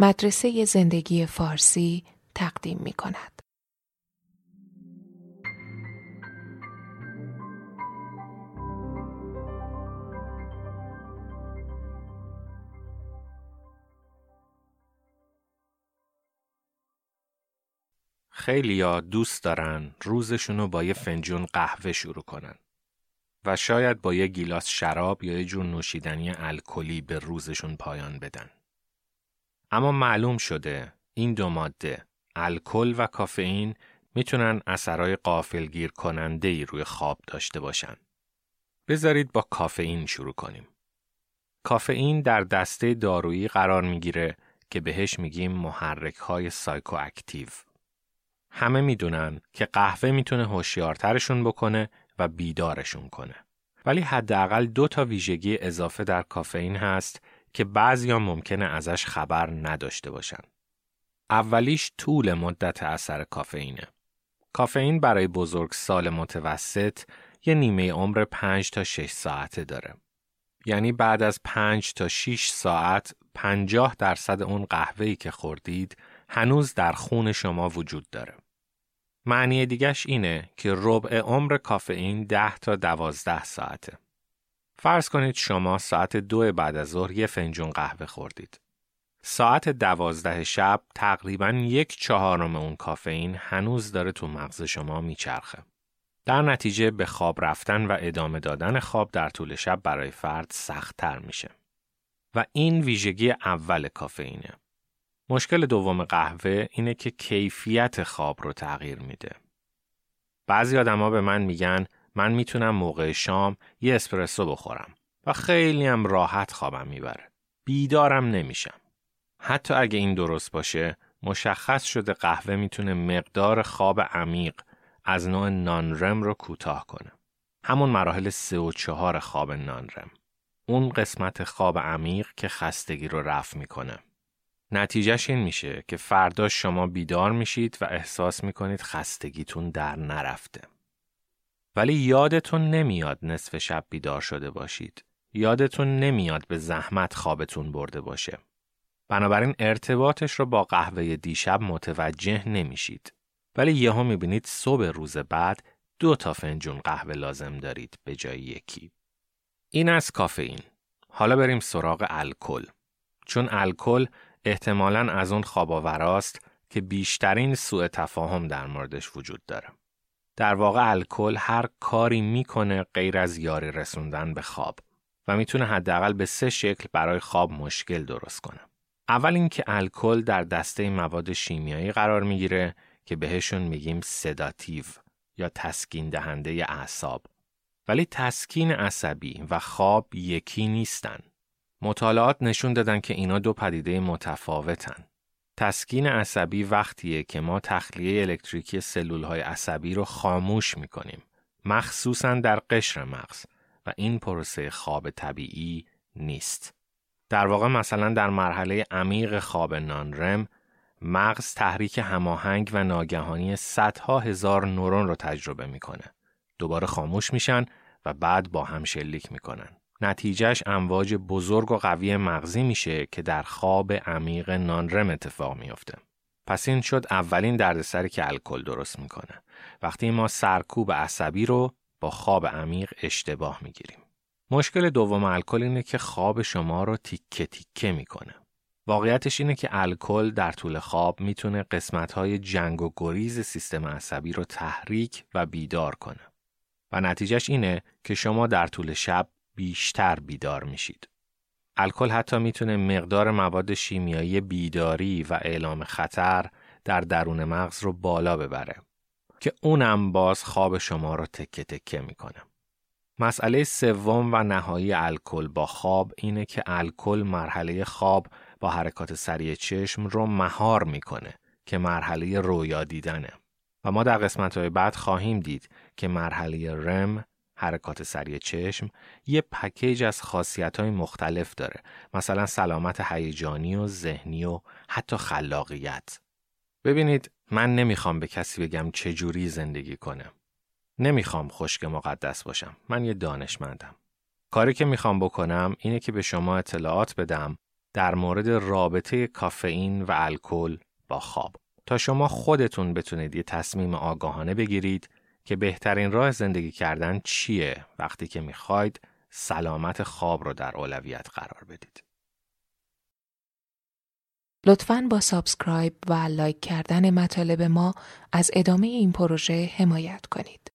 مدرسه زندگی فارسی تقدیم می کند. خیلی ها دوست دارن روزشون رو با یه فنجون قهوه شروع کنن و شاید با یه گیلاس شراب یا یه جور نوشیدنی الکلی به روزشون پایان بدن. اما معلوم شده این دو ماده الکل و کافئین می‌تونن اثرای قافلگیر کننده ای روی خواب داشته باشن. بذارید با کافئین شروع کنیم. کافئین در دسته دارویی قرار می‌گیره که بهش میگیم محرک های سایکواکتیو. همه می‌دونن که قهوه می‌تونه هوشیارترشون بکنه و بیدارشون کنه. ولی حداقل دو تا ویژگی اضافه در کافئین هست که بعضیا ممکنه ازش خبر نداشته باشن. اولیش طول مدت اثر کافئینه. کافئین برای بزرگ سال متوسط یه نیمه عمر 5 تا 6 ساعته داره. یعنی بعد از 5 تا 6 ساعت 50 درصد اون قهوه‌ای که خوردید هنوز در خون شما وجود داره. معنی دیگش اینه که ربع عمر کافئین 10 تا 12 ساعته. فرض کنید شما ساعت دو بعد از ظهر یه فنجون قهوه خوردید. ساعت دوازده شب تقریبا یک چهارم اون کافئین هنوز داره تو مغز شما میچرخه. در نتیجه به خواب رفتن و ادامه دادن خواب در طول شب برای فرد سختتر میشه. و این ویژگی اول کافئینه. مشکل دوم قهوه اینه که کیفیت خواب رو تغییر میده. بعضی آدما به من میگن من می‌تونم موقع شام یه اسپرسو بخورم و خیلی هم راحت خوابم می‌بره. بیدارم نمیشم. حتی اگه این درست باشه مشخص شده قهوه می‌تونه مقدار خواب عمیق از نوع نانرم رو کوتاه کنه. همون مراحل سه و چهار خواب نانرم. اون قسمت خواب عمیق که خستگی رو رفع می‌کنه. نتیجهش این میشه که فردا شما بیدار میشید و احساس می‌کنید خستگیتون در نرفته. ولی یادتون نمیاد نصف شب بیدار شده باشید. یادتون نمیاد به زحمت خوابتون برده باشه. بنابراین ارتباطش رو با قهوه دیشب متوجه نمیشید. ولی یهو می‌بینید صبح روز بعد دو تا فنجون قهوه لازم دارید به جای یکی. این از کافئین. حالا بریم سراغ الکل. چون الکل احتمالاً از اون خواباوراست که بیشترین سوء تفاهم در موردش وجود داره. در واقع الکل هر کاری می‌کنه غیر از یاری رسوندن به خواب و می‌تونه حداقل به سه شکل برای خواب مشکل درست کنه. اول اینکه الکل در دسته مواد شیمیایی قرار می‌گیره که بهشون میگیم سداتیو یا تسکین دهنده اعصاب. ولی تسکین عصبی و خواب یکی نیستن. مطالعات نشون دادن که اینا دو پدیده متفاوتن. تسکین عصبی وقتیه که ما تخلیه الکتریکی سلول های عصبی رو خاموش می‌کنیم. مخصوصا در قشر مغز و این پروسه خواب طبیعی نیست. در واقع مثلا در مرحله عمیق خواب نانرم مغز تحریک هماهنگ و ناگهانی صدها هزار نورون رو تجربه می‌کنه. دوباره خاموش میشن و بعد با هم شلیک می‌کنن. نتیجهش امواج بزرگ و قوی مغزی میشه که در خواب عمیق نانرم اتفاق میافته. پس این شد اولین دردسری که الکل درست می‌کنه. وقتی ما سرکوب عصبی رو با خواب عمیق اشتباه می‌گیریم. مشکل دوم الکل اینه که خواب شما رو تیکه تیکه می‌کنه. واقعیتش اینه که الکل در طول خواب می‌تونه قسمت‌های جنگ و گریز سیستم عصبی رو تحریک و بیدار کنه. و نتیجهش اینه که شما در طول شب بیشتر بیدار میشید. الکل حتی می‌تونه مقدار مواد شیمیایی بیداری و اعلام خطر در درون مغز رو بالا ببره که اونم باز خواب شما رو تکه تکه می‌کنه. مسئله سوم و نهایی الکل با خواب اینه که الکل مرحله خواب با حرکات سریع چشم رو مهار می‌کنه که مرحله رویا دیدنه. و ما در قسمت های بعد خواهیم دید که مرحله رم حرکات سریع چشم یه پکیج از خاصیت های مختلف داره. مثلا سلامت هیجانی و ذهنی و حتی خلاقیت. ببینید من نمی‌خوام به کسی بگم چجوری زندگی کنه نمی‌خوام خشک مقدس باشم. من یه دانشمندم. کاری که می‌خوام بکنم اینه که به شما اطلاعات بدم در مورد رابطه کافئین و الکل با خواب. تا شما خودتون بتونید یه تصمیم آگاهانه بگیرید که بهترین راه زندگی کردن چیه وقتی که می‌خواید سلامت خواب رو در اولویت قرار بدید. لطفاً با subscribe و like کردن مطالب ما از ادامه این پروژه حمایت کنید.